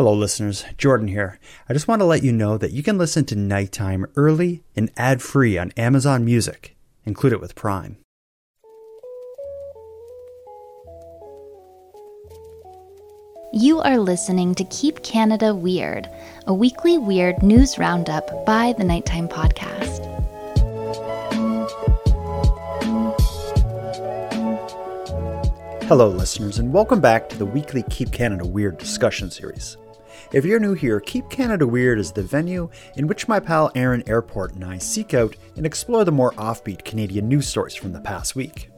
Hello, listeners. Jordan here. I just want to let you know that you can listen to Nighttime early and ad free on Amazon Music. Include it with Prime. You are listening to Keep Canada Weird, a weekly weird news roundup by the Nighttime Podcast. Hello, listeners, and welcome back to the weekly Keep Canada Weird discussion series. If you're new here, Keep Canada Weird is the venue in which my pal Aaron Airport and I seek out and explore the more offbeat Canadian news stories from the past week.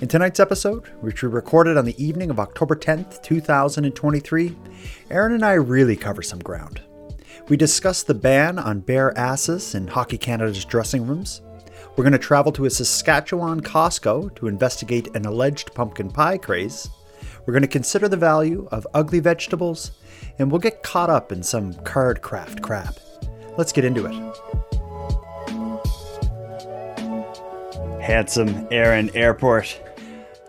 In tonight's episode, which we recorded on the evening of October 10th, 2023, Aaron and I really cover some ground. We discuss the ban on bare asses in Hockey Canada's dressing rooms, we're going to travel to a Saskatchewan Costco to investigate an alleged pumpkin pie craze. We're going to consider the value of ugly vegetables, and we'll get caught up in some card craft crap. Let's get into it. Handsome Aaron Airport.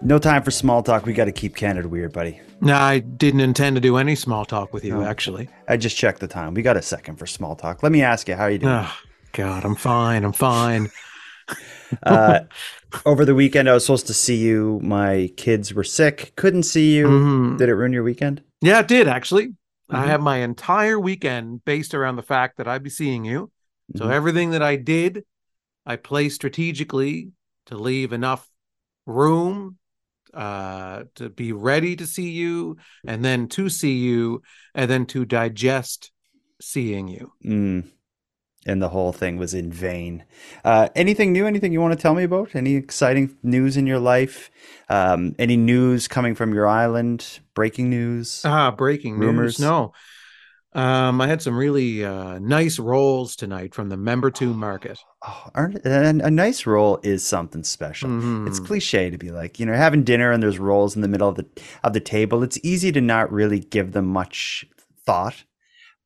No time for small talk. We got to keep Canada weird, buddy. No, I didn't intend to do any small talk with you, actually. I just checked the time. We got a second for small talk. Let me ask you, how are you doing? Oh, God, I'm fine. I'm fine uh, over the weekend, I was supposed to see you. My kids were sick, couldn't see you. Mm-hmm. Did it ruin your weekend? Yeah, it did actually. Mm-hmm. I have my entire weekend based around the fact that I'd be seeing you. So mm-hmm. everything that I did, I placed strategically to leave enough room uh, to be ready to see you, and then to see you, and then to digest seeing you. Mm and the whole thing was in vain. Uh, anything new? Anything you want to tell me about? Any exciting news in your life? Um, any news coming from your island? Breaking news? Ah, breaking rumors. News. No. Um, I had some really uh, nice rolls tonight from the member two market. Oh, a, a nice roll is something special. Mm-hmm. It's cliche to be like, you know, having dinner and there's rolls in the middle of the of the table. It's easy to not really give them much thought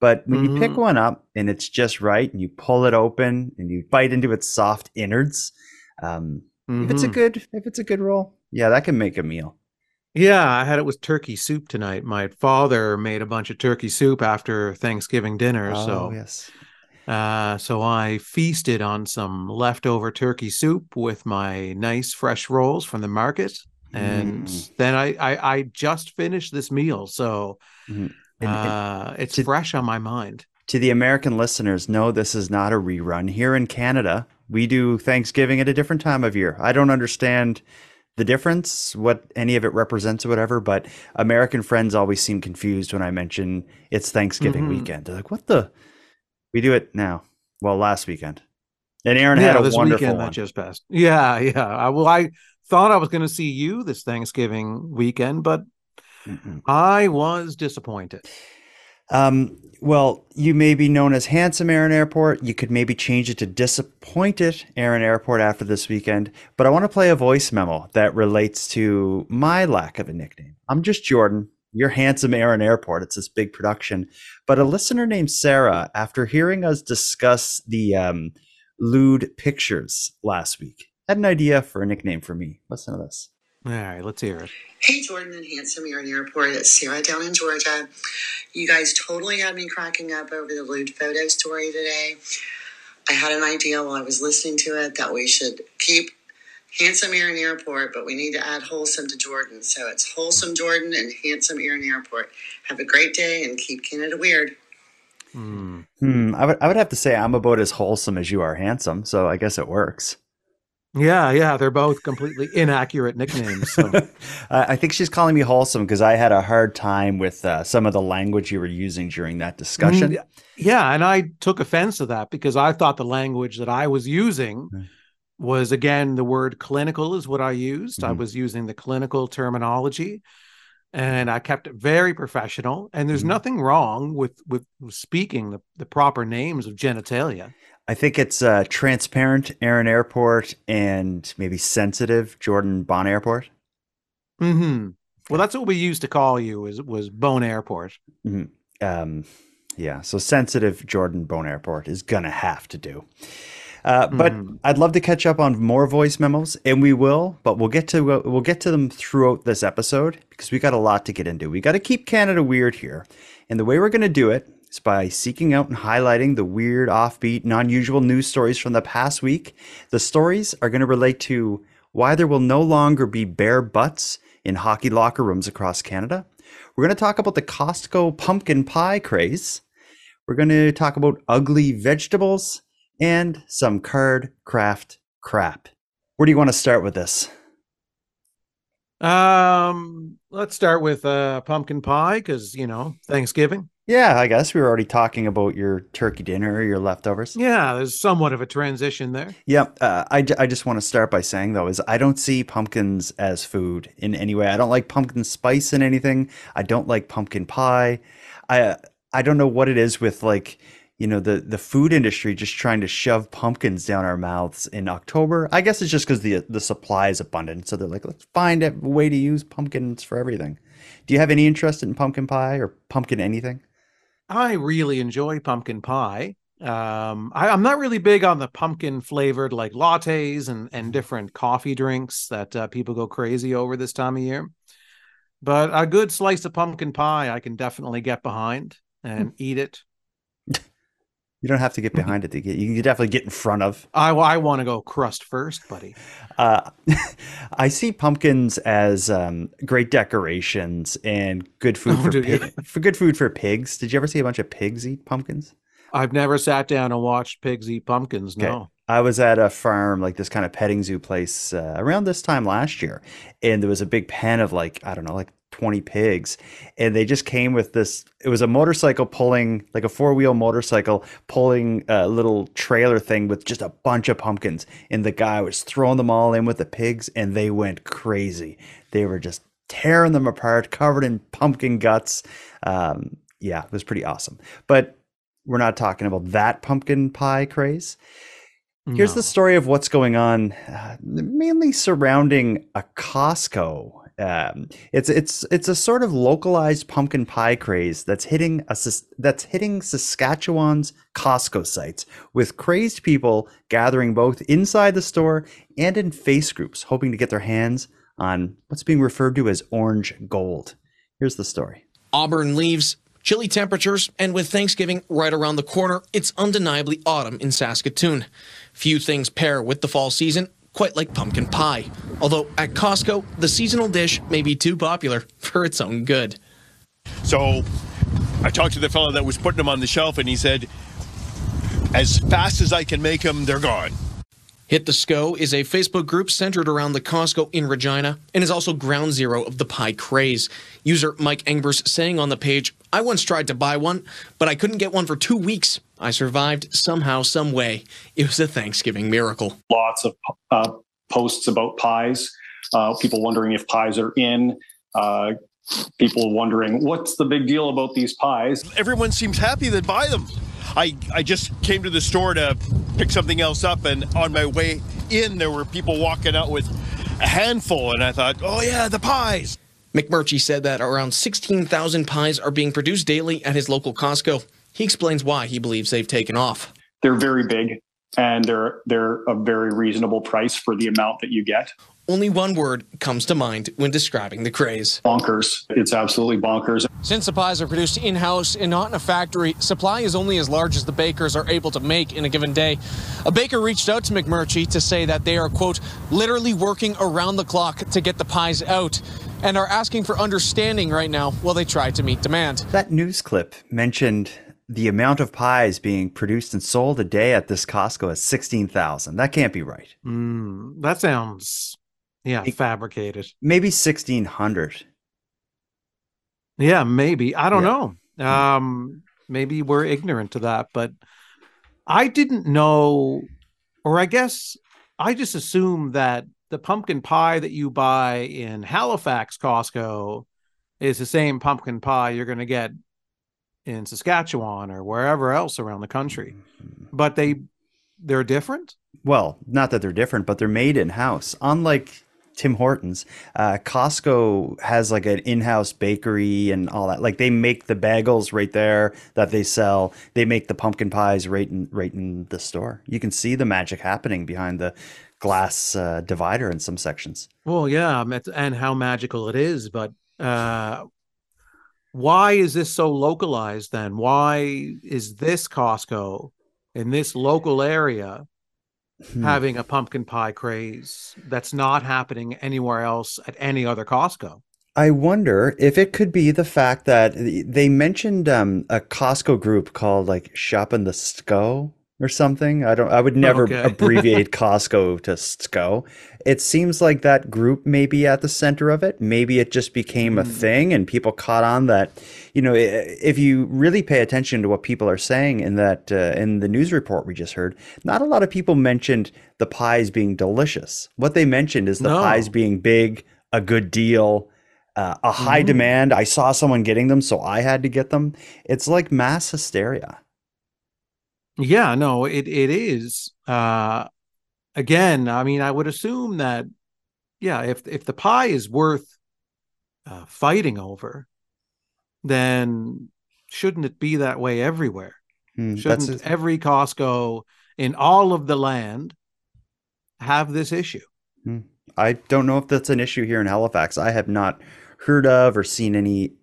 but when mm-hmm. you pick mm-hmm. one up and it's just right, and you pull it open and you bite into its soft innards, um, mm-hmm. if it's a mm-hmm. good if it's a good roll, yeah, that can make a meal. Yeah, I had it with turkey soup tonight. My father made a bunch of turkey soup after Thanksgiving dinner, oh, so yes. Uh, so I feasted on some leftover turkey soup with my nice fresh rolls from the market, and mm. then I, I, I just finished this meal. So mm-hmm. And, uh, it's to, fresh on my mind. To the American listeners, no, this is not a rerun. Here in Canada, we do Thanksgiving at a different time of year. I don't understand the difference, what any of it represents or whatever, but American friends always seem confused when I mention it's Thanksgiving mm-hmm. weekend. They're like, what the? We do it now. Well, last weekend. And Aaron yeah, had a this wonderful weekend one. that just passed. Yeah, yeah. I, well, I thought I was going to see you this Thanksgiving weekend, but Mm-mm. I was disappointed. Um, well, you may be known as Handsome Aaron Airport. You could maybe change it to Disappointed Aaron Airport after this weekend. But I want to play a voice memo that relates to my lack of a nickname. I'm just Jordan. You're Handsome Aaron Airport. It's this big production. But a listener named Sarah, after hearing us discuss the um, lewd pictures last week, had an idea for a nickname for me. Listen to this. All right, let's hear it. Hey, Jordan and Handsome, you're in the airport. It's Sarah down in Georgia. You guys totally had me cracking up over the lewd photo story today. I had an idea while I was listening to it that we should keep Handsome Aaron Airport, but we need to add Wholesome to Jordan. So it's Wholesome Jordan and Handsome Aaron Airport. Have a great day and keep Canada weird. Hmm. hmm. I would I would have to say I'm about as wholesome as you are handsome, so I guess it works. Yeah, yeah, they're both completely inaccurate nicknames. So. I think she's calling me wholesome because I had a hard time with uh, some of the language you were using during that discussion. Mm, yeah, and I took offense to that because I thought the language that I was using mm. was again the word clinical is what I used. Mm-hmm. I was using the clinical terminology, and I kept it very professional. And there's mm-hmm. nothing wrong with with speaking the, the proper names of genitalia. I think it's uh, transparent Aaron Airport and maybe sensitive Jordan Bon Airport. Hmm. Well, that's what we used to call you. Was was Bone Airport. Mm-hmm. Um, yeah. So sensitive Jordan Bone Airport is gonna have to do. Uh, but Mhm. I'd love to catch up on more voice memos, and we will. But we'll get to uh, we'll get to them throughout this episode because we got a lot to get into. We got to keep Canada weird here, and the way we're going to do it is by seeking out and highlighting the weird, offbeat, and unusual news stories from the past week. The stories are going to relate to why there will no longer be bare butts in hockey locker rooms across Canada. We're going to talk about the Costco pumpkin pie craze. We're going to talk about ugly vegetables and some card craft crap. Where do you want to start with this? Um, let's start with uh pumpkin pie because you know Thanksgiving. Yeah, I guess we were already talking about your turkey dinner or your leftovers. Yeah, there's somewhat of a transition there. Yeah, uh, I, j- I just want to start by saying though is I don't see pumpkins as food in any way. I don't like pumpkin spice in anything. I don't like pumpkin pie. I I don't know what it is with like you know the the food industry just trying to shove pumpkins down our mouths in October. I guess it's just because the the supply is abundant, so they're like let's find a way to use pumpkins for everything. Do you have any interest in pumpkin pie or pumpkin anything? I really enjoy pumpkin pie. Um, I, I'm not really big on the pumpkin flavored like lattes and and different coffee drinks that uh, people go crazy over this time of year. But a good slice of pumpkin pie, I can definitely get behind and eat it. You don't have to get behind it to get. You can definitely get in front of. I I want to go crust first, buddy. Uh, I see pumpkins as um, great decorations and good food Oh, for pig, for good food for pigs. Did you ever see a bunch of pigs eat pumpkins? I've never sat down and watched pigs eat pumpkins. Okay. No. I was at a farm, like this kind of petting zoo place, uh, around this time last year, and there was a big pen of like I don't know, like twenty pigs, and they just came with this. It was a motorcycle pulling, like a four wheel motorcycle pulling a little trailer thing with just a bunch of pumpkins, and the guy was throwing them all in with the pigs, and they went crazy. They were just tearing them apart, covered in pumpkin guts. Um, yeah, it was pretty awesome, but. We're not talking about that pumpkin pie craze. Here's No. the story of what's going on, uh, mainly surrounding a Costco. Um, it's it's it's a sort of localized pumpkin pie craze that's hitting a that's hitting Saskatchewan's Costco sites with crazed people gathering both inside the store and in face groups, hoping to get their hands on what's being referred to as orange gold. Here's the story. Auburn leaves, chilly temperatures, and with Thanksgiving right around the corner, it's undeniably autumn in Saskatoon. Few things pair with the fall season quite like pumpkin pie. Although at Costco, the seasonal dish may be too popular for its own good. So I talked to the fellow that was putting them on the shelf, and he said, as fast as I can make them, they're gone. Hit the SCO is a Facebook group centered around the Costco in Regina and is also ground zero of the pie craze. User Mike Engbers saying on the page, I once tried to buy one, but I couldn't get one for two weeks. I survived somehow, some way. It was a Thanksgiving miracle. lots of uh, posts about pies. Uh, people wondering if pies are in. Uh, people wondering what's the big deal about these pies. Everyone seems happy to buy them. I, I just came to the store to pick something else up, and on my way in, there were people walking out with a handful, and I thought, oh, yeah, the pies. McMurtry said that around 16,000 pies are being produced daily at his local Costco. He explains why he believes they've taken off. They're very big, and they're they're a very reasonable price for the amount that you get. Only one word comes to mind when describing the craze. Bonkers! It's absolutely bonkers. Since the pies are produced in house and not in a factory, supply is only as large as the bakers are able to make in a given day. A baker reached out to McMurtry to say that they are, quote, literally working around the clock to get the pies out and are asking for understanding right now while they try to meet demand. That news clip mentioned the amount of pies being produced and sold a day at this Costco is 16,000. That can't be right. Mm, that sounds, yeah, It- fabricated. Maybe 1,600. Yeah, maybe. I don't Yeah. know. Um, maybe we're ignorant to that, but I didn't know, or I guess I just assumed that the pumpkin pie that you buy in Halifax Costco is the same pumpkin pie you're going to get in Saskatchewan or wherever else around the country. But they they're different. Well, not that they're different, but they're made in house. Unlike Tim Hortons. Uh, Costco has like an in-house bakery and all that. Like they make the bagels right there that they sell. They make the pumpkin pies right in right in the store. You can see the magic happening behind the glass uh, divider in some sections. Well, yeah, and how magical it is, but uh, why is this so localized then? Why is this Costco in this local area hmm. having a pumpkin pie craze that's not happening anywhere else at any other Costco? I wonder if it could be the fact that they mentioned um, a Costco group called like Shopping the Sco or something. I don't. I would never okay. abbreviate Costco to SCO. It seems like that group may be at the center of it. Maybe it just became mm. a hmm. thing, and people caught on that. You know, if you really pay attention to what people are saying in that uh, in the news report we just heard, not a lot of people mentioned the pies being delicious. What they mentioned is the no. pies being big, a good deal. Uh, a high mm. demand. I saw someone getting them, so I had to get them. It's like mass hysteria. Yeah, no, it it is. Uh again, I mean, I would assume that yeah, if if the pie is worth uh, fighting over, then shouldn't it be that way everywhere? Mm, shouldn't every Costco in all of the land have this issue? Mm. I don't know if that's an issue here in Halifax. I have not heard of or seen any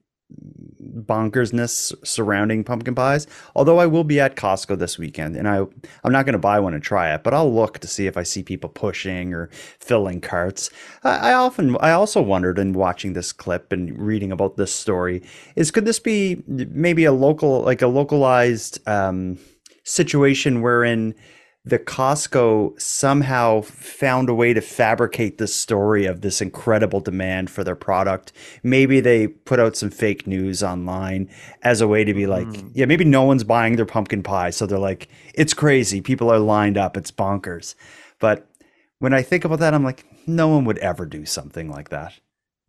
bonkersness surrounding pumpkin pies. Although I will be at Costco this weekend, and I I'm not going to buy one and try it, but I'll look to see if I see people pushing or filling carts. I, I often I also wondered in watching this clip and reading about this story is could this be maybe a local like a localized um, situation wherein the Costco somehow found a way to fabricate the story of this incredible demand for their product. Maybe they put out some fake news online as a way to be like, mm. yeah, maybe no one's buying their pumpkin pie. So they're like, it's crazy. People are lined up. It's bonkers. But when I think about that, I'm like, no one would ever do something like that.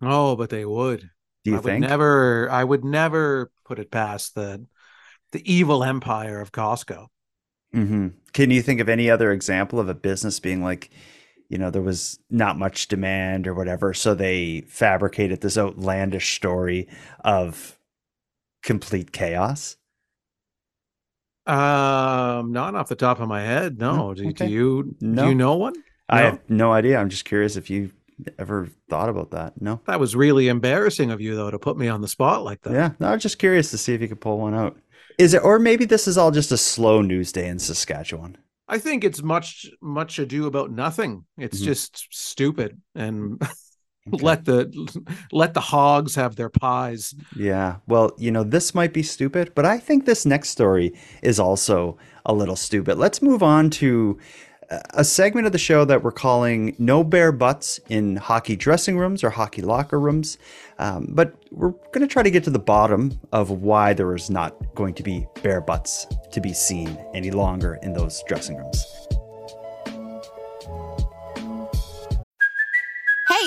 Oh, but they would. Do you I think? Would never, I would never put it past the the evil empire of Costco. Mm-hmm. Can you think of any other example of a business being like, you know, there was not much demand or whatever, so they fabricated this outlandish story of complete chaos? Um, not off the top of my head. No. Do, okay. do you no. do you know one? No? I have no idea. I'm just curious if you ever thought about that. No. That was really embarrassing of you though to put me on the spot like that. Yeah. No, I was just curious to see if you could pull one out. Is it, or maybe this is all just a slow news day in Saskatchewan? I think it's much much ado about nothing. It's mm-hmm. just stupid and okay. let the let the hogs have their pies. Yeah. Well, you know, this might be stupid, but I think this next story is also a little stupid. Let's move on to a segment of the show that we're calling No Bare Butts in Hockey Dressing Rooms or Hockey Locker Rooms. Um, but we're going to try to get to the bottom of why there is not going to be bare butts to be seen any longer in those dressing rooms.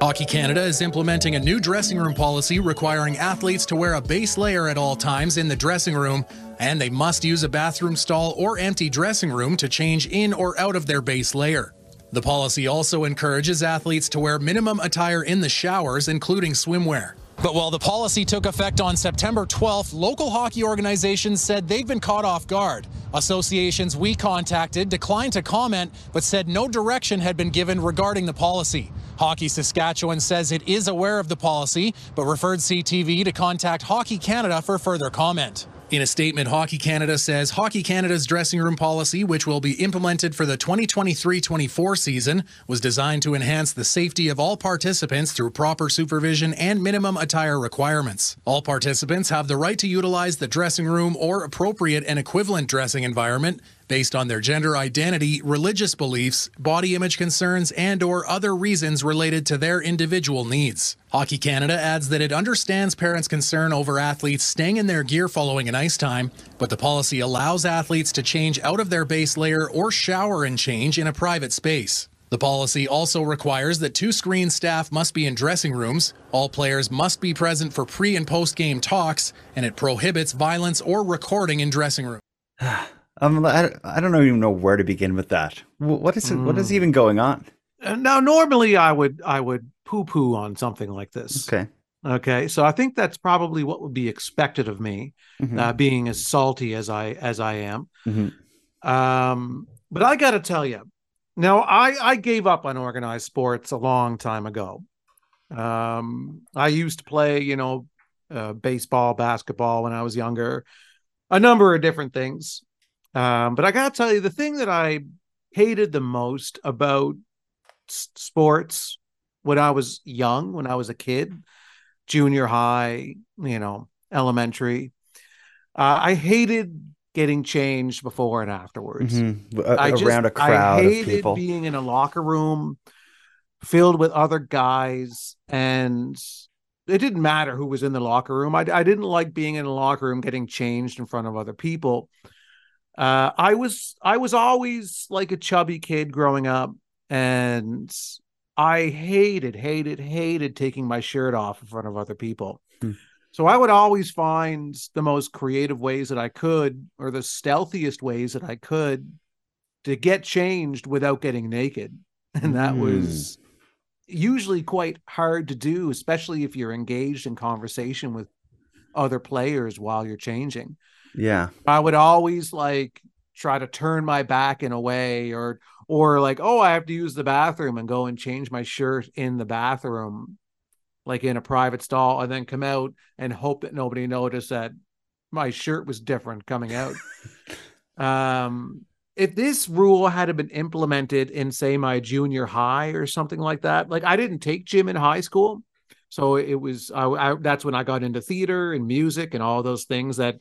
Hockey Canada is implementing a new dressing room policy requiring athletes to wear a base layer at all times in the dressing room, and they must use a bathroom stall or empty dressing room to change in or out of their base layer. The policy also encourages athletes to wear minimum attire in the showers, including swimwear. But while the policy took effect on September 12th, local hockey organizations said they've been caught off guard. Associations we contacted declined to comment, but said no direction had been given regarding the policy. Hockey Saskatchewan says it is aware of the policy, but referred CTV to contact Hockey Canada for further comment. In a statement, Hockey Canada says Hockey Canada's dressing room policy, which will be implemented for the 2023 24 season, was designed to enhance the safety of all participants through proper supervision and minimum attire requirements. All participants have the right to utilize the dressing room or appropriate and equivalent dressing environment based on their gender identity, religious beliefs, body image concerns, and or other reasons related to their individual needs. Hockey Canada adds that it understands parents' concern over athletes staying in their gear following an ice time, but the policy allows athletes to change out of their base layer or shower and change in a private space. The policy also requires that two screen staff must be in dressing rooms, all players must be present for pre and post game talks, and it prohibits violence or recording in dressing rooms. Um, I, I don't even know where to begin with that. What is it, what is even going on? Uh, Now, normally I would I would poo poo on something like this. Okay. Okay, so I think that's probably what would be expected of me, Mhm. uh, being as salty as I as I am. Mhm. Um, but I got to tell you, now I I gave up on organized sports a long time ago. Um, I used to play, you know, uh, baseball, basketball when I was younger, a number of different things. Um, but I got to tell you, the thing that I hated the most about s- sports when I was young, when I was a kid, junior high, you know, elementary, uh, I hated getting changed before and afterwards. Mhm. A- I just- around a crowd I of hated people. being in a locker room filled with other guys, and it didn't matter who was in the locker room. I, I didn't like being in a locker room getting changed in front of other people. Uh, I was I was always like a chubby kid growing up, and I hated, hated, hated taking my shirt off in front of other people. Hmm. So I would always find the most creative ways that I could, or the stealthiest ways that I could, to get changed without getting naked, and that Mm. was usually quite hard to do, especially if you're engaged in conversation with other players while you're changing. Yeah. I would always like try to turn my back in a way or or like oh I have to use the bathroom and go and change my shirt in the bathroom like in a private stall and then come out and hope that nobody noticed that my shirt was different coming out. um if this rule had been implemented in say my junior high or something like that like I didn't take gym in high school so it was I, I that's when I got into theater and music and all those things that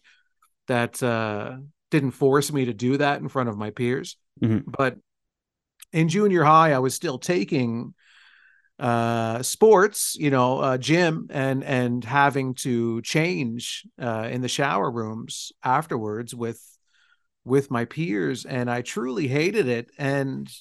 that uh, didn't force me to do that in front of my peers. Mhm. But in junior high, I was still taking uh, sports, you know, uh, gym, and and having to change uh, in the shower rooms afterwards with with my peers, and I truly hated it. And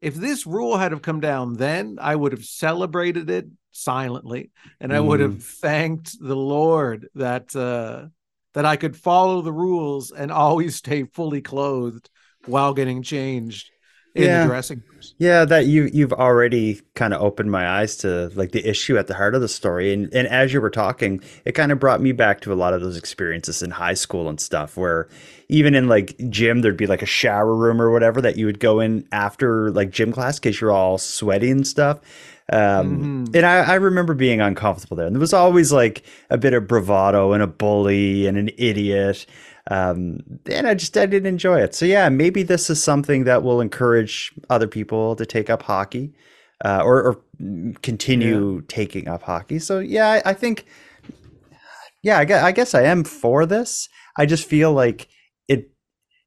if this rule had have come down then, I would have celebrated it silently, and I would have thanked the Lord that. Uh, that I could follow the rules and always stay fully clothed while getting changed in Yeah. the dressing rooms. Yeah, that you you've already kind of opened my eyes to like the issue at the heart of the story, and and as you were talking, it kind of brought me back to a lot of those experiences in high school and stuff, where even in like gym, there'd be like a shower room or whatever that you would go in after like gym class because you're all sweaty and stuff. Um, Mhm. And I, I remember being uncomfortable there, and there was always like a bit of bravado and a bully and an idiot. Um, and I just I didn't enjoy it. So yeah, maybe this is something that will encourage other people to take up hockey, uh, or, or continue taking up hockey. So yeah, I, I think, yeah, I guess, I guess I am for this. I just feel like.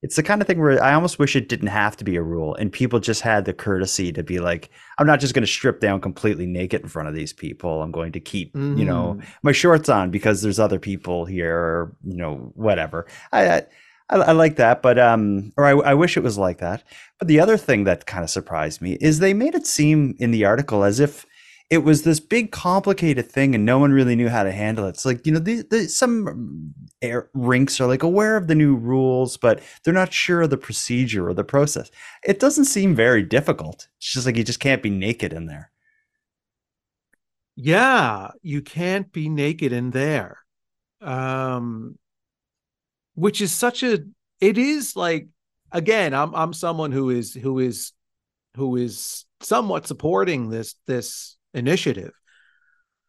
It's the kind of thing where I almost wish it didn't have to be a rule, and people just had the courtesy to be like, "I'm not just going to strip down completely naked in front of these people. I'm going to keep, you know, Mhm. my shorts on because there's other people here, or you know, whatever." I, I I, I like that, but um, or I, I wish it was like that. But the other thing that kind of surprised me is they made it seem in the article as if it was this big complicated thing and no one really knew how to handle it. It's like you know, some air, rinks are like aware of the new rules, but they're not sure of the procedure or the process. It doesn't seem very difficult. It's just like you just can't be naked in there. Yeah, you can't be naked in there. Um which is such a it is like again, I'm I'm someone who is who is who is somewhat supporting this this initiative.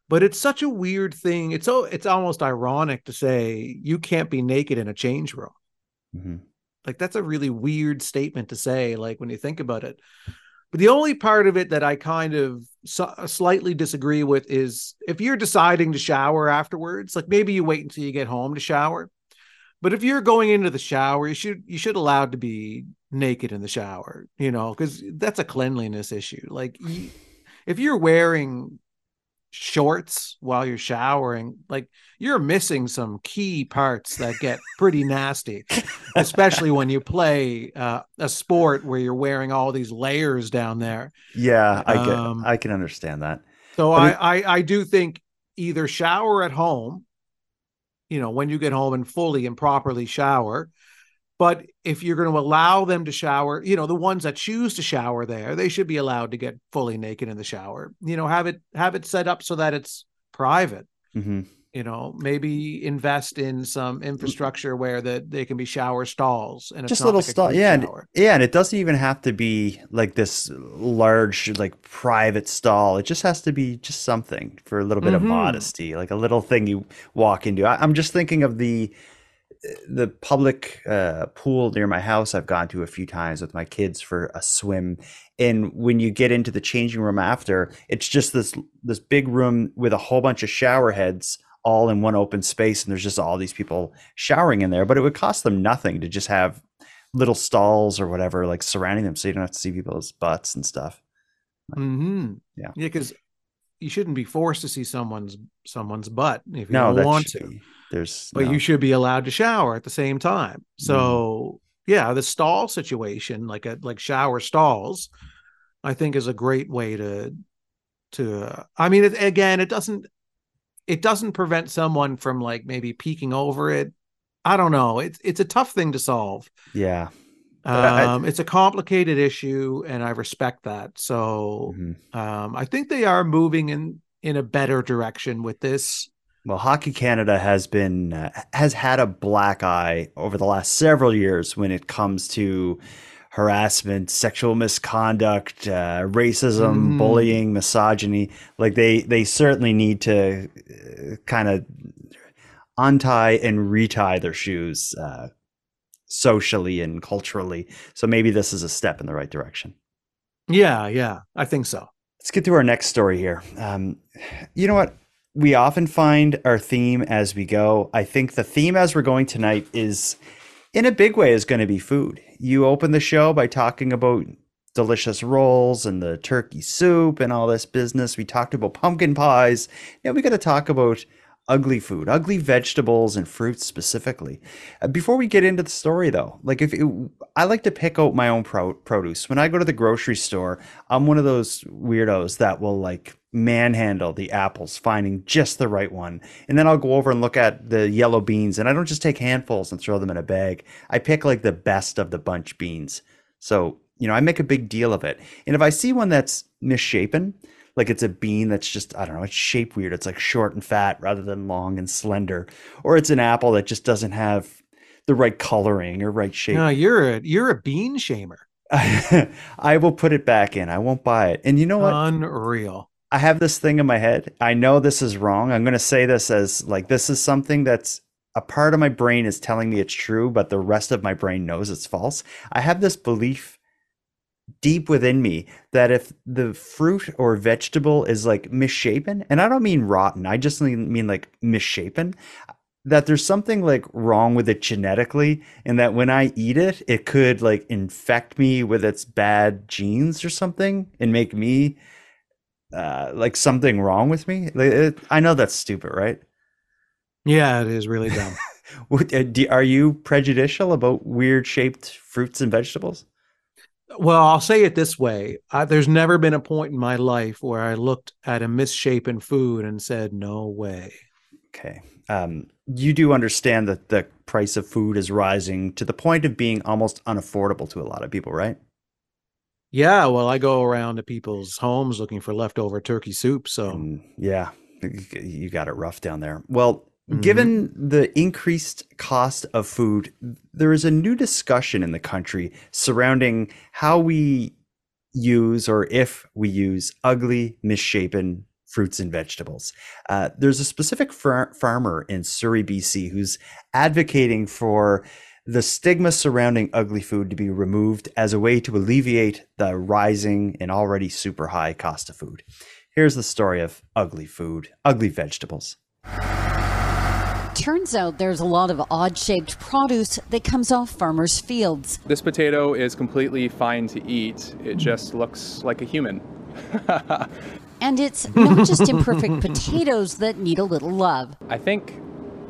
But it's such a weird thing. It's so it's almost ironic to say you can't be naked in a change room. Mm-hmm. Like that's a really weird statement to say like when you think about it. But the only part of it that I kind of so- slightly disagree with is if you're deciding to shower afterwards, like maybe you wait until you get home to shower. But if you're going into the shower, you should you should allowed to be naked in the shower, you know, because that's a cleanliness issue. Like you, if you're wearing shorts while you're showering, like you're missing some key parts that get pretty nasty, especially when you play uh, a sport where you're wearing all these layers down there. Yeah, I get Um, I can understand that. So I, it- I I do think either shower at home, you know, when you get home and fully and properly shower. But if you're going to allow them to shower, you know, the ones that choose to shower there, they should be allowed to get fully naked in the shower. You know, have it have it set up so that it's private. hmm You know, maybe invest in some infrastructure where that they can be shower stalls and Just little like yeah, and, yeah, and it doesn't even have to be like this large, like private stall. It just has to be just something for a little bit of Mhm. modesty, like a little thing you walk into. I, I'm just thinking of the the public uh, pool near my house. I've gone to a few times with my kids for a swim, and when you get into the changing room after, it's just this this big room with a whole bunch of shower heads all in one open space, and there's just all these people showering in there. But it would cost them nothing to just have little stalls or whatever like surrounding them, so you don't have to see people's butts and stuff. Mm-hmm. Yeah. Yeah, because you shouldn't be forced to see someone's someone's butt if you No, don't want to. be- there's But no. you should be allowed to shower at the same time. So yeah, the stall situation, like a like shower stalls, I think is a great way to to. Uh, I mean, it, again, it doesn't it doesn't prevent someone from like maybe peeking over it. I don't know. It's it's a tough thing to solve. yeah. But I- Um, it's a complicated issue, and I respect that. So Mhm. um, I think they are moving in in a better direction with this. Well, Hockey Canada has been uh, has had a black eye over the last several years when it comes to harassment, sexual misconduct, uh, racism, Mhm. bullying, misogyny. Like they they certainly need to uh, kind of untie and retie their shoes uh, socially and culturally. So maybe this is a step in the right direction. Yeah, yeah, I think so. Let's get to our next story here. Um, you know what? We often find our theme as we go. I think the theme as we're going tonight is, in a big way, is going to be food. You open the show by talking about delicious rolls and the turkey soup and all this business. We talked about pumpkin pies. Now we got to talk about ugly food, ugly vegetables and fruits specifically. Uh, before we get into the story, though, like if it, I like to pick out my own pro- produce when I go to the grocery store, I'm one of those weirdos that will like manhandle the apples, finding just the right one, and then I'll go over and look at the yellow beans, and I don't just take handfuls and throw them in a bag. I pick like the best of the bunch beans. So you know, I make a big deal of it, and if I see one that's misshapen, like it's a bean that's just I don't know, it's shaped weird. It's like short and fat rather than long and slender, or it's an apple that just doesn't have the right coloring or right shape. No, you're a you're a bean shamer. I will put it back in. I won't buy it. And you know what? Unreal. I have this thing in my head. I know this is wrong. I'm going to say this as like this is something that's a part of my brain is telling me it's true, but the rest of my brain knows it's false. I have this belief deep within me that if the fruit or vegetable is like misshapen, and I don't mean rotten, I just mean, like misshapen, that there's something like wrong with it genetically, and that when I eat it, it could like infect me with its bad genes or something and make me uh, like something wrong with me. Like, it, I know that's stupid, right? Yeah, it is really dumb. Uh, are you prejudicial about weird shaped fruits and vegetables? Well, I'll say it this way: I, there's never been a point in my life where I looked at a misshapen food and said, "No way." Okay. Um, you do understand that the price of food is rising to the point of being almost unaffordable to a lot of people, right? Yeah, well, I go around to people's homes looking for leftover turkey soup. So And yeah, you got it rough down there. Well, given the increased cost of food, there is a new discussion in the country surrounding how we use or if we use ugly, misshapen fruits and vegetables. Uh, there's a specific far- farmer in Surrey, BC, who's advocating for the stigma surrounding ugly food to be removed as a way to alleviate the rising and already super high cost of food. Here's the story of ugly food, ugly vegetables. Turns out there's a lot of odd shaped produce that comes off farmers' fields. This potato is completely fine to eat, it just looks like a human. And it's not just imperfect potatoes that need a little love. I think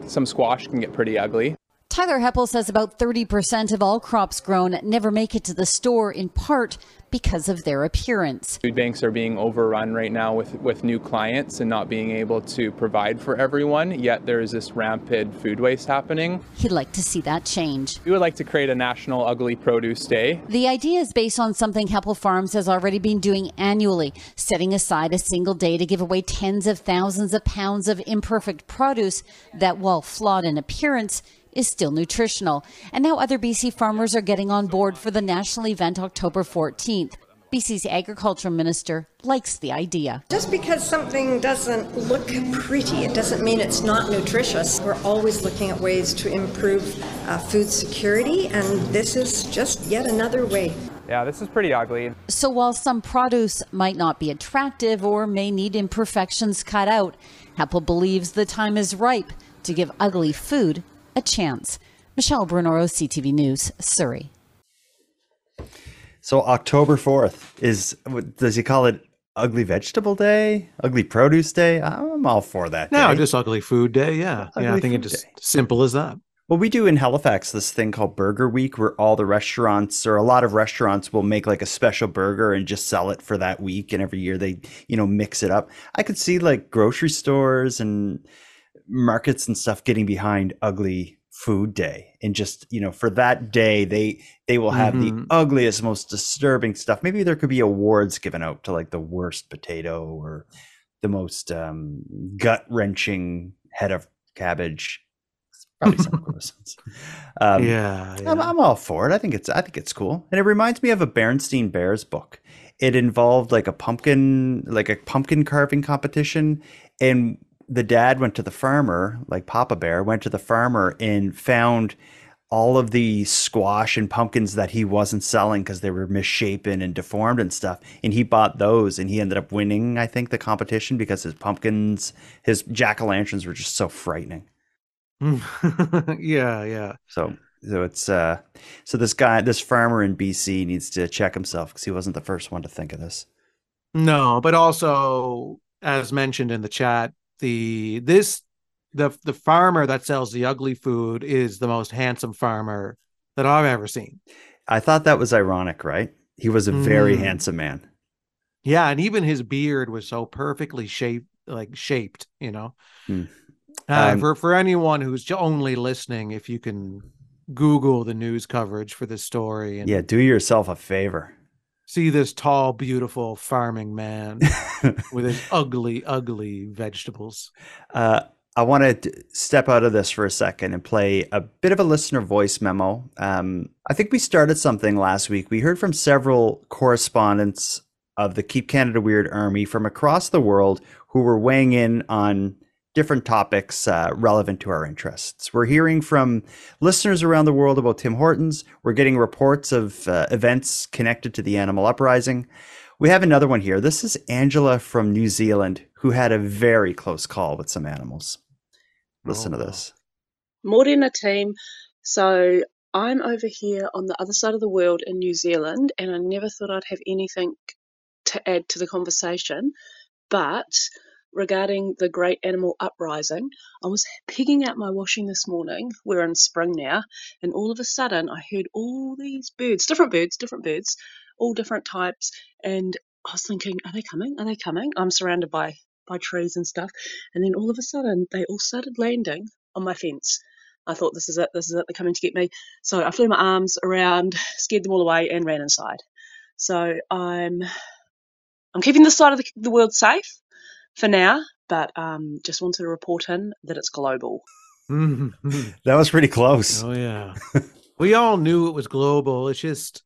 some squash can get pretty ugly. Tyler Heppell says about 30% of all crops grown never make it to the store, in part because of their appearance. Food banks are being overrun right now with, with new clients and not being able to provide for everyone, yet there is this rampant food waste happening. He'd like to see that change. We would like to create a national ugly produce day. The idea is based on something Heppell Farms has already been doing annually, setting aside a single day to give away tens of thousands of pounds of imperfect produce that, while flawed in appearance, is still nutritional. And now other BC farmers are getting on board for the national event October 14th. BC's agriculture minister likes the idea. Just because something doesn't look pretty, it doesn't mean it's not nutritious. We're always looking at ways to improve uh, food security, and this is just yet another way. Yeah, this is pretty ugly. So while some produce might not be attractive or may need imperfections cut out, Heppell believes the time is ripe to give ugly food a chance. Michele Brunoro, CTV News, Surrey. So October 4th is, does he call it Ugly Vegetable Day? Ugly Produce Day? I'm all for that. No, day. just ugly food day. Yeah. yeah, I think it's just day. simple as that. Well, we do in Halifax this thing called Burger Week where all the restaurants or a lot of restaurants will make like a special burger and just sell it for that week. And every year they, you know, mix it up. I could see like grocery stores and markets and stuff getting behind Ugly Food Day. And just, you know, for that day, they they will have the Mhm. ugliest, most disturbing stuff. Maybe there could be awards given out to like the worst potato or the most um, gut wrenching head of cabbage. Probably some equivalents. Um, yeah, I'm, I'm all for it. I think it's I think it's cool, and it reminds me of a Bernstein Bears book. It involved like a pumpkin, like a pumpkin carving competition, and the dad went to the farmer, like Papa Bear, went to the farmer and found all of the squash and pumpkins that he wasn't selling because they were misshapen and deformed and stuff. And he bought those and he ended up winning, I think, the competition because his pumpkins, his jack o' lanterns were just so frightening. yeah, yeah. So so it's uh so this guy this farmer in BC needs to check himself because he wasn't the first one to think of this. No, but also as mentioned in the chat, the this the the farmer that sells the ugly food is the most handsome farmer that I've ever seen. I thought that was ironic, right? He was a very Mm. handsome man. Yeah, and even his beard was so perfectly shaped, like shaped, you know. Hmm. Uh, Um, for for anyone who's only listening, if you can Google the news coverage for this story and Yeah, do yourself a favor. See this tall, beautiful farming man with his ugly, ugly vegetables. Uh, I want to step out of this for a second and play a bit of a listener voice memo. Um, I think we started something last week. We heard from several correspondents of the Keep Canada Weird Army from across the world who were weighing in on different topics uh, relevant to our interests. We're hearing from listeners around the world about Tim Hortons. We're getting reports of uh, events connected to the animal uprising. We have another one here. This is Angela from New Zealand who had a very close call with some animals. Listen to this. Morena team. So I'm over here on the other side of the world in New Zealand, and I never thought I'd have anything to add to the conversation. But regarding the great animal uprising, I was pigging out my washing this morning. We're in spring now, and all of a sudden I heard all these birds, different birds, different birds, all different types, and I was thinking, are they coming? Are they coming? I'm surrounded by by trees and stuff, and then all of a sudden they all started landing on my fence. I thought this is it, this is it, they're coming to get me. So I flew my arms around, scared them all away, and ran inside. So I'm I'm keeping this side of the, the world safe for now, but um, just wanted to report in that it's global. That was pretty close. Oh yeah. we all knew it was global. It's just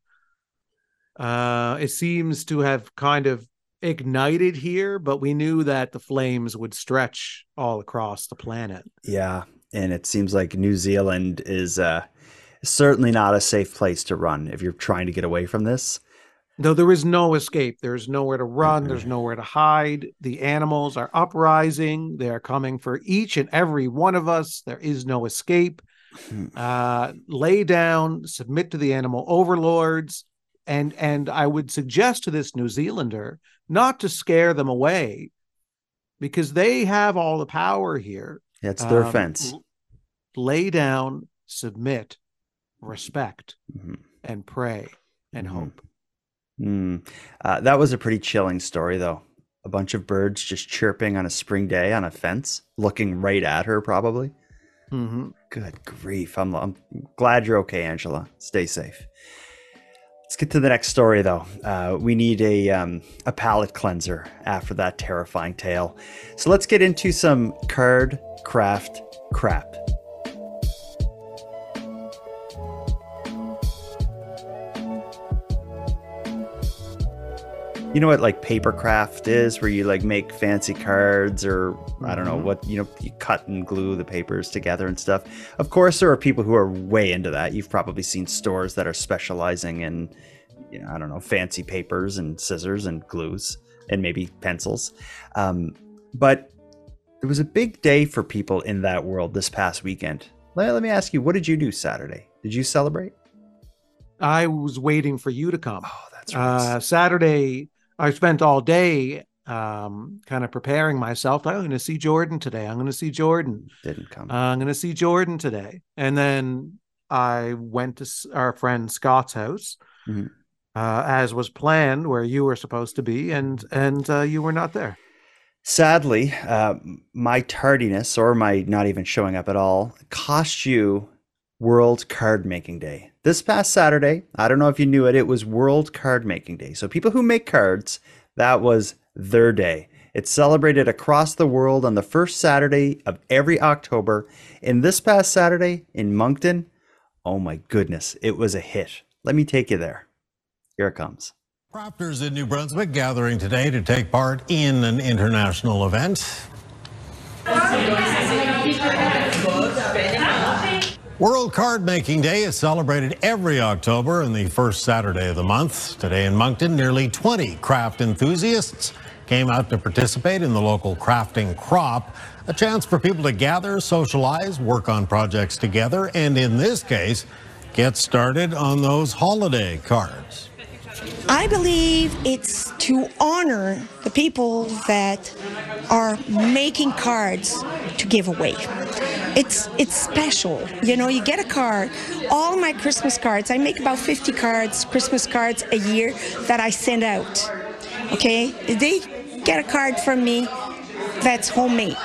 uh it seems to have kind of ignited here, but we knew that the flames would stretch all across the planet. Yeah, and it seems like New Zealand is uh, certainly not a safe place to run if you're trying to get away from this. Though there is no escape, there's nowhere to run, there's nowhere to hide. The animals are uprising, they are coming for each and every one of us. There is no escape. Hmm. Uh, lay down, submit to the animal overlords, and and I would suggest to this New Zealander not to scare them away, because they have all the power here. That's their Um, fence. Lay down, submit, respect, Mhm. and pray and Mhm. hope. Mm. Uh, that was a pretty chilling story, though. A bunch of birds just chirping on a spring day on a fence, looking right at her, probably. hmm Good grief. I'm, I'm glad you're okay, Angela. Stay safe. Let's get to the next story, though. Uh, we need a, um, a palate cleanser after that terrifying tale. So let's get into some card craft crap. You know what like paper craft is, where you like make fancy cards or I don't know Mhm. what you know you cut and glue the papers together and stuff. Of course, there are people who are way into that. You've probably seen stores that are specializing in, you know, I don't know, fancy papers and scissors and glues and maybe pencils. Um, but it was a big day for people in that world this past weekend. Let, let me ask you, what did you do Saturday? Did you celebrate? I was waiting for you to come. Oh, that's Uh, Saturday, I spent all day um, kind of preparing myself. I'm going to see Jordan today. I'm going to see Jordan. Didn't come. Uh, I'm going to see Jordan today. And then I went to our friend Scott's house, Mhm. uh, as was planned, where you were supposed to be, and and uh, you were not there. Sadly, uh, my tardiness or my not even showing up at all cost you World Card Making Day. This past Saturday, I don't know if you knew it, it was World Card Making Day. So people who make cards, that was their day. It's celebrated across the world on the first Saturday of every October. And this past Saturday in Moncton, oh my goodness, it was a hit. Let me take you there. Here it comes. Crafters in New Brunswick gathering today to take part in an international event. World Card Making Day is celebrated every October and the first Saturday of the month. Today in Moncton, nearly 20 craft enthusiasts came out to participate in the local crafting crop, a chance for people to gather, socialize, work on projects together, and in this case, get started on those holiday cards. I believe it's to honor the people that are making cards to give away. It's it's special. You know, you get a card. All my Christmas cards, I make about 50 cards, Christmas cards a year that I send out. Okay? They get a card from me that's homemade.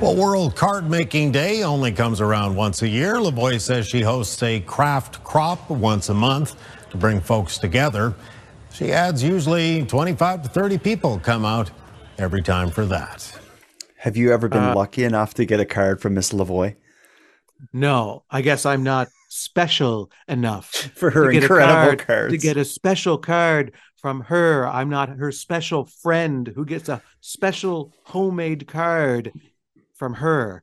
Well, World Card Making Day only comes around once a year. Lavoie says she hosts a craft crop once a month to bring folks together. She adds usually 25 to 30 people come out every time for that. Have you ever been Uh, lucky enough to get a card from Miss Lavoie? No, I guess I'm not special enough For her to incredible card- To get a special card from her, I'm not her special friend who gets a special homemade card from her.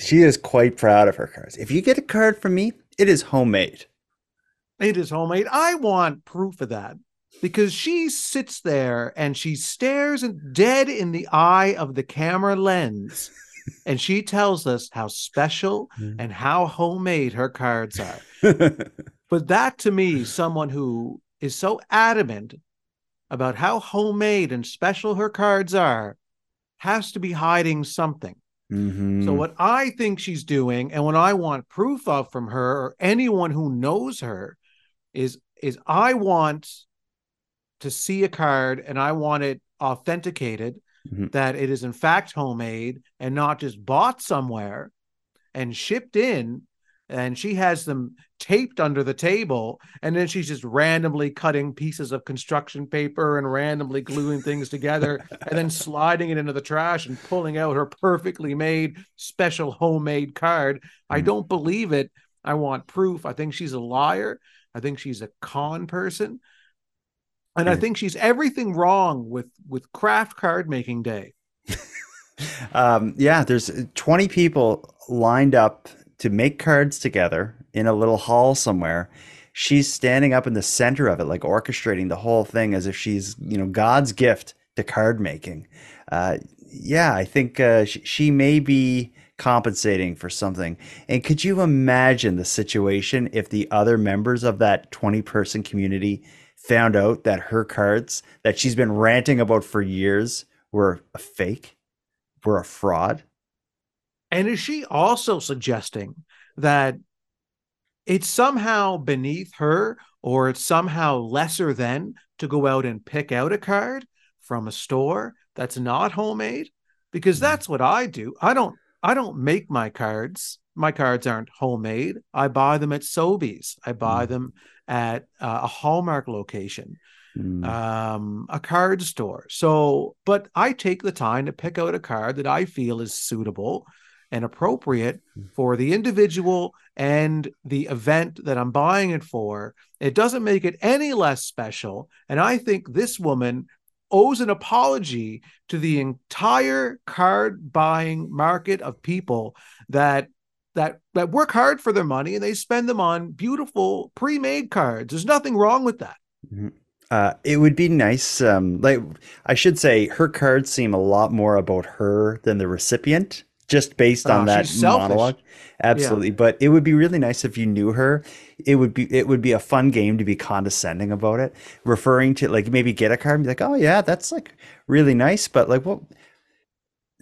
She is quite proud of her cards. If you get a card from me, it is homemade. It is homemade. I want proof of that because she sits there and she stares dead in the eye of the camera lens and she tells us how special and how homemade her cards are. But that to me, someone who is so adamant about how homemade and special her cards are, has to be hiding something. Mhm. So what I think she's doing, and what I want proof of from her or anyone who knows her, is is I want to see a card and I want it authenticated Mhm. that it is in fact homemade and not just bought somewhere and shipped in and she has them taped under the table and then she's just randomly cutting pieces of construction paper and randomly gluing things together and then sliding it into the trash and pulling out her perfectly made special homemade card. I don't believe it. I want proof. I think she's a liar i think she's a con person and i think she's everything wrong with with craft card making day Um, yeah, there's 20 people lined up to make cards together in a little hall somewhere. she's standing up in the center of it, like orchestrating the whole thing as if she's, you know, God's gift to card making. Uh, yeah, I think uh, she, she may be compensating for something. And could you imagine the situation if the other members of that 20 person community found out that her cards that she's been ranting about for years were a fake, were a fraud? And is she also suggesting that it's somehow beneath her or it's somehow lesser than to go out and pick out a card from a store that's not homemade? Because Mm-hmm. that's what I do. I don't I don't make my cards. My cards aren't homemade. I buy them at Sobeys. I buy them at uh, a Hallmark location, Mm. um, a card store. So, but I take the time to pick out a card that I feel is suitable and appropriate for the individual and the event that I'm buying it for. It doesn't make it any less special. And I think this woman owes an apology to the entire card buying market of people that that that work hard for their money and they spend them on beautiful pre-made cards. There's nothing wrong with that. Mhm. Uh, it would be nice. Um, like I should say, her cards seem a lot more about her than the recipient, just based on Oh, that monologue. Absolutely, but it would be really nice if you knew her. It would be it would be a fun game to be condescending about it, referring to like maybe get a card and be like, oh yeah, that's like really nice, but like what?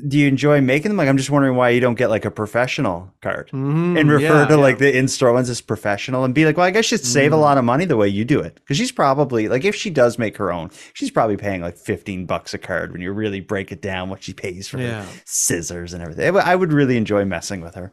Do you enjoy making them? Like, I'm just wondering why you don't get like a professional card Mhm, and refer yeah, to like the in-store ones as professional and be like, well, I guess she'd save a Mm. lot of money the way you do it. Because she's probably like, if she does make her own, she's probably paying like 15 bucks a card when you really break it down what she pays for Yeah. scissors and everything. I would really enjoy messing with her.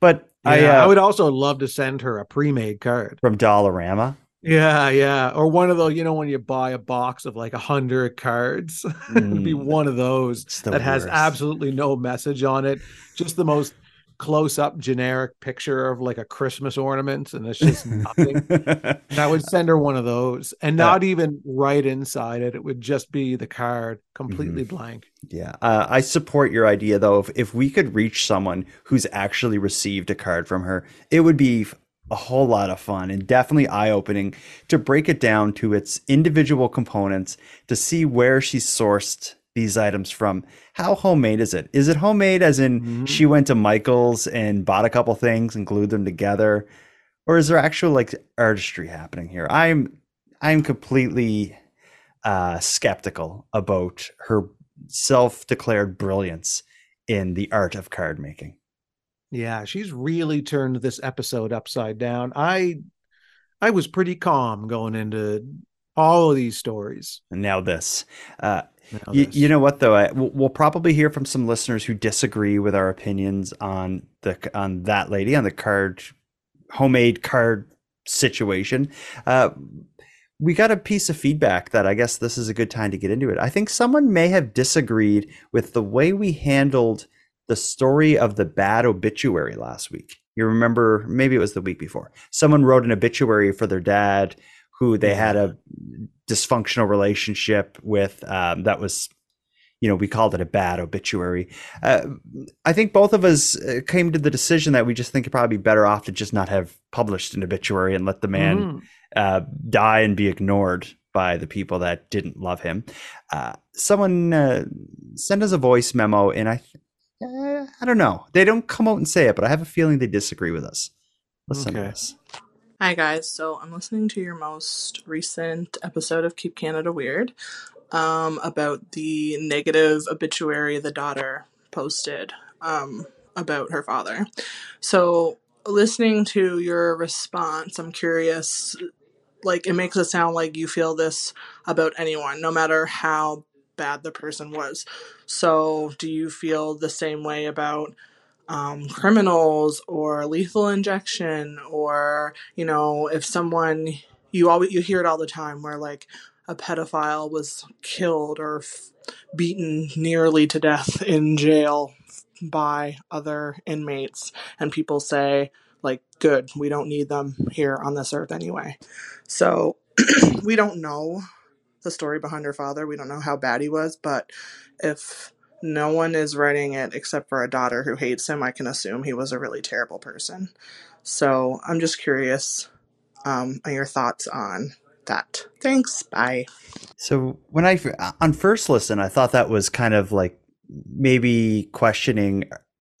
But I, uh, I would also love to send her a pre-made card. from Dollarama. Yeah, yeah. Or one of those, you know, when you buy a box of like a hundred cards, it'd be Mm. one of those that has absolutely no message on it. Just the most close-up generic picture of like a Christmas ornament, and it's just nothing. And I would send her one of those and Yeah. not even write inside it. It would just be the card completely Mm-hmm. blank. Yeah, uh, I support your idea though. If, if we could reach someone who's actually received a card from her, it would be a whole lot of fun and definitely eye opening to break it down to its individual components to see where she sourced these items from. How homemade is it? Is it homemade as in she went to Michael's and bought a couple things and glued them together? Or is there actual like artistry happening here? I'm I'm completely uh, skeptical about her self-declared brilliance in the art of card making. Yeah, she's really turned this episode upside down. I I was pretty calm going into all of these stories. And now this. Uh, Now y- this. you know what though? I, we'll, we'll probably hear from some listeners who disagree with our opinions on the on that lady on the card homemade card situation. Uh, we got a piece of feedback that I guess this is a good time to get into it. I think someone may have disagreed with the way we handled the story of the bad obituary last week. You remember, maybe it was the week before. Someone wrote an obituary for their dad who they had a dysfunctional relationship with um, that was you know we called it a bad obituary uh, i think both of us uh, came to the decision that we just think it'd probably be better off to just not have published an obituary and let the man Mhm. uh, die and be ignored by the people that didn't love him uh, someone uh, send us a voice memo and i uh, i don't know they don't come out and say it but i have a feeling they disagree with us listen to this Hi guys, so I'm listening to your most recent episode of Keep Canada Weird um, about the negative obituary the daughter posted um, about her father. So, listening to your response, I'm curious. Like, it makes it sound like you feel this about anyone, no matter how bad the person was. So, do you feel the same way about um, criminals or lethal injection or you know if someone you always you hear it all the time where like a pedophile was killed or f- beaten nearly to death in jail by other inmates and people say like good we don't need them here on this earth anyway so we don't know the story behind her father we don't know how bad he was but if no one is writing it except for a daughter who hates him. I can assume he was a really terrible person. So I'm just curious um, your thoughts on that. Thanks. Bye. So when I on first listen, I thought that was kind of like maybe questioning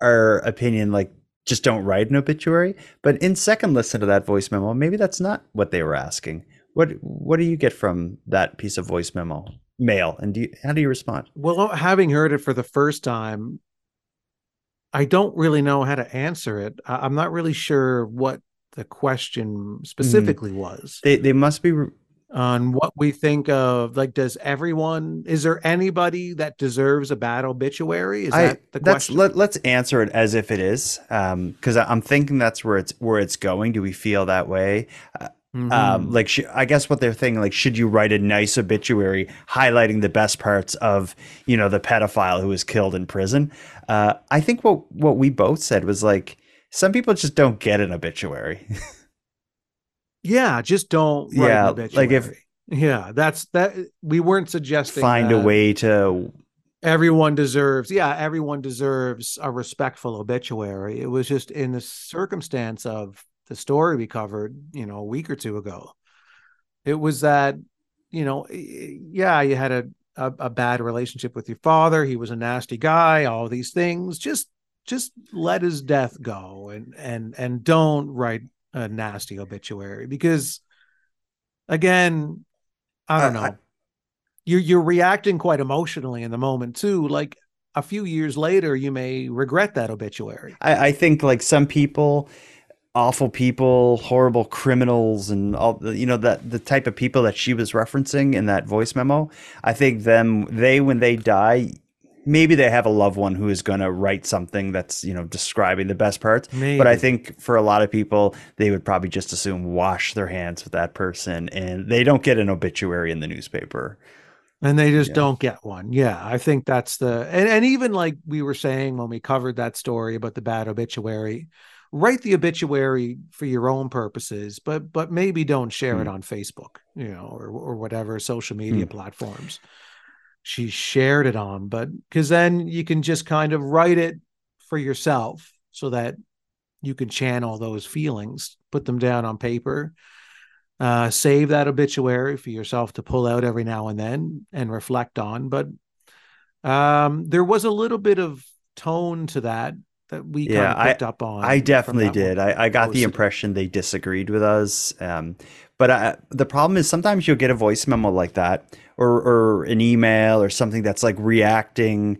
our opinion, like just don't write an obituary. But in second listen to that voice memo, maybe that's not what they were asking. What what do you get from that piece of voice memo mail, and do you, how do you respond? Well, having heard it for the first time, I don't really know how to answer it. I'm not really sure what the question specifically was. They they must be on what we think of like does everyone is there anybody that deserves a bad obituary is I, that the that's question let, let's answer it as if it is because i'm thinking that's where it's where it's going do we feel that way Uh, um Mhm. like sh- i guess what they're thinking like should you write a nice obituary highlighting the best parts of you know the pedophile who was killed in prison? Uh i think what what we both said was like some people just don't get an obituary. Yeah just don't write Yeah, an like if- yeah that's that we weren't suggesting find a way to everyone deserves yeah everyone deserves a respectful obituary. It was just in the circumstance of the story we covered you know a week or two ago. It was that you know yeah you had a, a a bad relationship with your father. He was a nasty guy all these things. Just just let his death go and and and don't write a nasty obituary because again i don't know. I- you're you're reacting quite emotionally in the moment too. Like a few years later you may regret that obituary. I, I think like some people, awful people, horrible criminals, and all the- you know that the type of people that she was referencing in that voice memo. I think them they when they die, maybe they have a loved one who is going to write something that's you know describing the best parts. But I think for a lot of people, they would probably just assume wash their hands with that person, and they don't get an obituary in the newspaper. and they just Yeah. don't get one yeah i think that's the and, and even like we were saying when we covered that story about the bad obituary write the obituary for your own purposes but but maybe don't share it Hmm. on facebook you know or or whatever social media Hmm. platforms she shared it on but because then you can just kind of write it for yourself so that you can channel those feelings put them down on paper uh, save that obituary for yourself to pull out every now and then and reflect on. But um, there was a little bit of tone to that that we kind yeah, of picked I, up on. I definitely did. I, I got the impression they disagreed with us. Um, but I, the problem is sometimes you'll get a voice memo like that, or or an email or something that's like reacting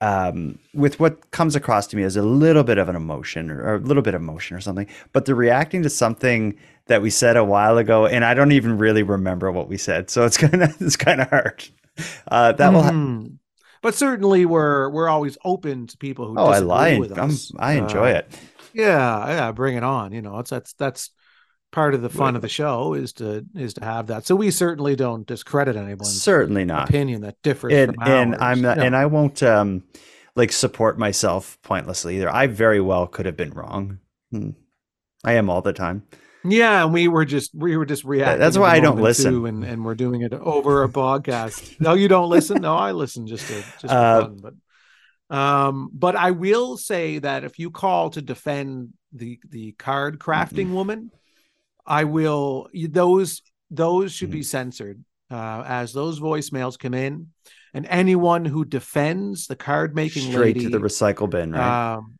um, with what comes across to me as a little bit of an emotion or, or a little bit of emotion or something. But they're reacting to something that we said a while ago, and I don't even really remember what we said. So it's kind of it's kind of hard. Uh, that will. Ha- Mhm. But certainly, we're we're always open to people who oh, I lie. I enjoy Uh, it. Yeah, yeah, bring it on. You know, it's that's that's part of the fun of the show is to is to have that. So we certainly don't discredit anyone's Certainly not. opinion that differs and from and. I'm not, No. and I won't um like support myself pointlessly either. I very well could have been wrong. Hmm. I am all the time. Yeah, and we were just we were just reacting. that's why I don't listen. and and we're doing it over a podcast. No, you don't listen. No, I listen just to just Uh, fun. But um, but I will say that if you call to defend the the card crafting woman, I will. Those those should be censored uh, as those voicemails come in, and anyone who defends the card making Straight lady, to the recycle bin, right? um,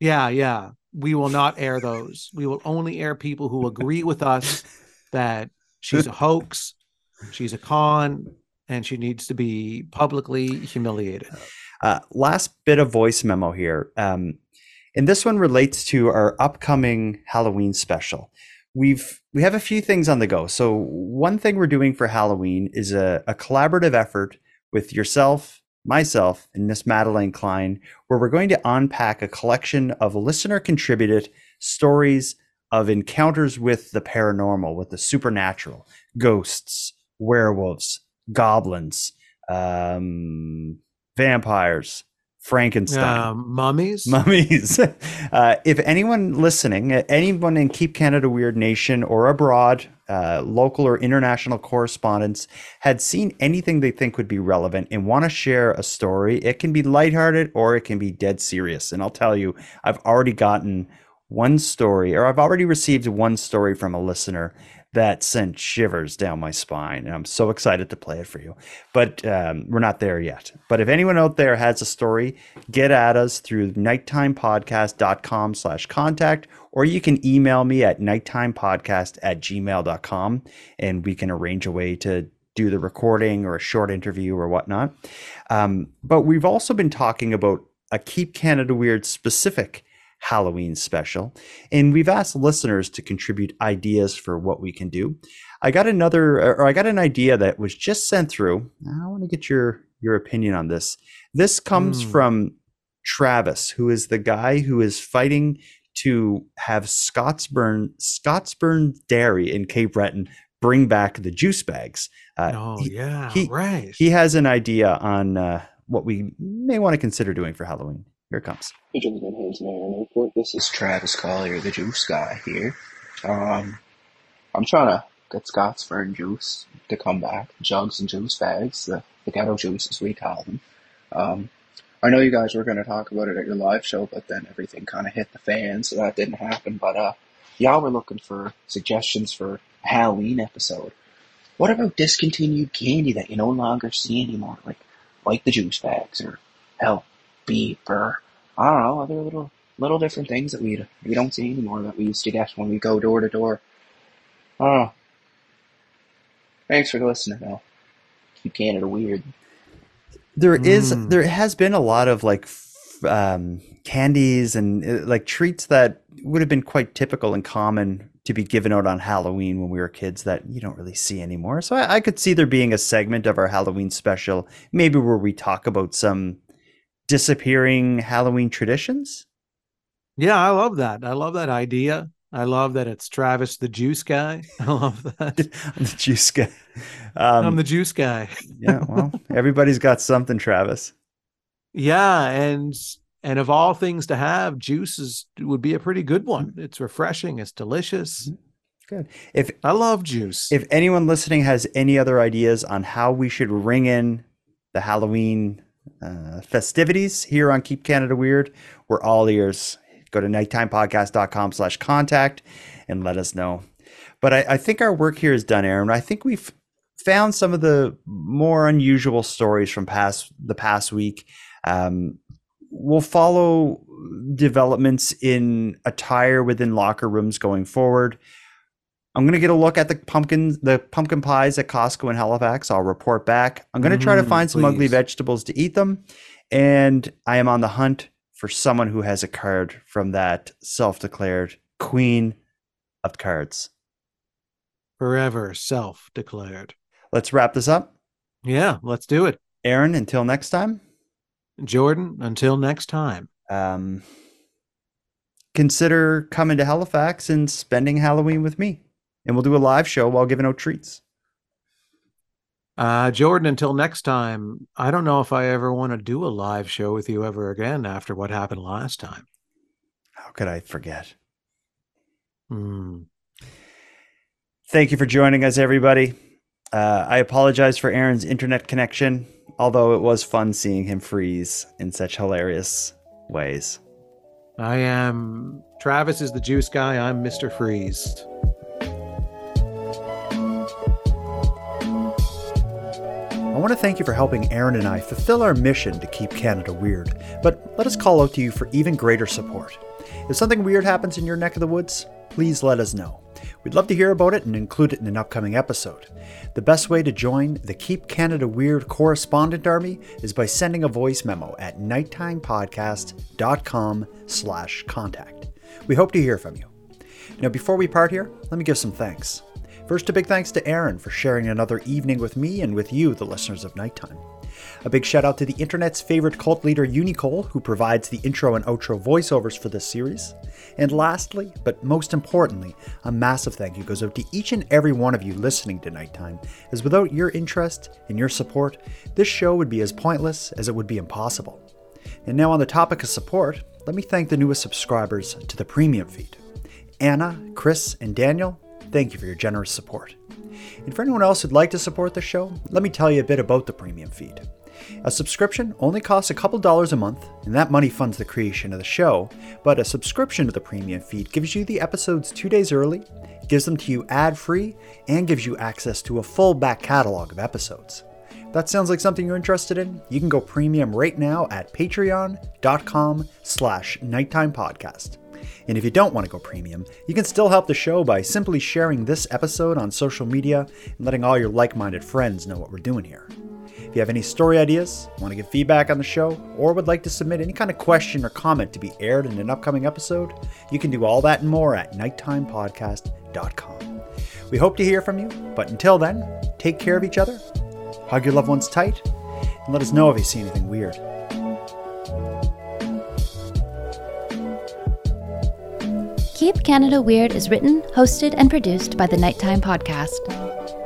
yeah, yeah. We will not air those. We will only air people who agree with us that she's a hoax, she's a con, and she needs to be publicly humiliated. Uh, last bit of voice memo here. Um, and this one relates to our upcoming Halloween special. We've we have a few things on the go. So one thing we're doing for Halloween is a, a collaborative effort with yourself, myself, and Miss Madeleine Klein, where we're going to unpack a collection of listener contributed stories of encounters with the paranormal, with the supernatural, ghosts, werewolves, goblins, um, vampires, Frankenstein, Um, mummies, mummies. uh, if anyone listening, uh, anyone in Keep Canada Weird Nation or abroad, uh, local or international correspondents, had seen anything they think would be relevant and want to share a story, it can be lighthearted or it can be dead serious. And I'll tell you, I've already gotten one story, or I've already received one story from a listener that sent shivers down my spine. And I'm so excited to play it for you. But um, we're not there yet. But if anyone out there has a story, get at us through nighttimepodcast.com slash contact, or you can email me at nighttimepodcast at gmail.com and we can arrange a way to do the recording or a short interview or whatnot. Um, but we've also been talking about a Keep Canada Weird specific Halloween special. And we've asked listeners to contribute ideas for what we can do. I got another, or I got an idea that was just sent through. I want to get your your opinion on this. This comes Mm. from Travis, who is the guy who is fighting to have Scotsburn Scotsburn Dairy in Cape Breton bring back the juice bags. Uh, Oh, he- yeah, he, right. He has an idea on uh, what we may want to consider doing for Halloween. Here comes. Hey, gentlemen, Haynes Mayor Airport. This is Travis Collier, the juice guy here. Um, I'm trying to get Scotsburn juice to come back, jugs and juice bags, the, the ghetto juice as we call them. Um, I know you guys were going to talk about it at your live show, but then everything kind of hit the fan, so that didn't happen. But uh, y'all were looking for suggestions for a Halloween episode. What about discontinued candy that you no longer see anymore, like like the juice bags or hell, beep or I don't know, other little little different things that we we don't see anymore that we used to get when we go door to door. Oh. Thanks for listening, though. Keep Canada weird. There is, Mm. there has been a lot of like um, candies and uh, like treats that would have been quite typical and common to be given out on Halloween when we were kids that you don't really see anymore. So I, I could see there being a segment of our Halloween special, maybe where we talk about some disappearing Halloween traditions. Yeah, I love that. I love that idea. I love that it's Travis the juice guy. I love that. I'm the juice guy. Um, I'm the juice guy. yeah, well, everybody's got something, Travis. Yeah, and and of all things to have, juice is would be a pretty good one. It's refreshing. It's delicious. Good. If I love juice. If anyone listening has any other ideas on how we should ring in the Halloween uh, festivities here on Keep Canada Weird, we're all ears. Go to nighttimepodcast.com slash contact and let us know. But I, I think our work here is done, Aaron. I think we've found some of the more unusual stories from past the past week. Um, we'll follow developments in attire within locker rooms going forward. I'm gonna get a look at the pumpkins, the pumpkin pies at Costco in Halifax. I'll report back. I'm gonna try to Mm, find some ugly vegetables to eat them, and I am on the hunt for someone who has a card from that self-declared queen of cards. Forever self-declared. Let's wrap this up. Yeah, let's do it. Aaron, until next time. Jordan, until next time. Um, consider coming to Halifax and spending Halloween with me, and we'll do a live show while giving out treats. Uh, Jordan, until next time, I don't know if I ever want to do a live show with you ever again after what happened last time. How could I forget? Hmm. Thank you for joining us, everybody. Uh, I apologize for Aaron's internet connection, although it was fun seeing him freeze in such hilarious ways. I am Travis is the juice guy. I'm Mr. Freeze. Want to thank you for helping Aaron and I fulfill our mission to keep Canada weird, but let us call out to you for even greater support. If something weird happens in your neck of the woods, please let us know. We'd love to hear about it and include it in an upcoming episode. The best way to join the Keep Canada Weird correspondent army is by sending a voice memo at nighttimepodcast.com slash contact. We hope to hear from you. Now, before we part here, let me give some thanks. First, a big thanks to Aaron for sharing another evening with me and with you, the listeners of Nighttime. A big shout out to the internet's favorite cult leader, Unicole, who provides the intro and outro voiceovers for this series. And lastly, but most importantly, a massive thank you goes out to each and every one of you listening to Nighttime, as without your interest and your support, this show would be as pointless as it would be impossible. And now, on the topic of support, let me thank the newest subscribers to the premium feed. Anna, Chris, and Daniel, thank you for your generous support. And for anyone else who'd like to support the show, let me tell you a bit about the premium feed. A subscription only costs a couple dollars a month, and that money funds the creation of the show, but a subscription to the premium feed gives you the episodes two days early, gives them to you ad free, and gives you access to a full back catalog of episodes. If that sounds like something you're interested in, you can go premium right now at patreon.com slash nighttime podcast. And if you don't want to go premium, you can still help the show by simply sharing this episode on social media and letting all your like minded friends know what we're doing here. If you have any story ideas, want to give feedback on the show, or would like to submit any kind of question or comment to be aired in an upcoming episode, you can do all that and more at nighttimepodcast.com. We hope to hear from you, but until then, take care of each other, hug your loved ones tight, and let us know if you see anything weird. Keep Canada Weird is written, hosted, and produced by the Nighttime Podcast.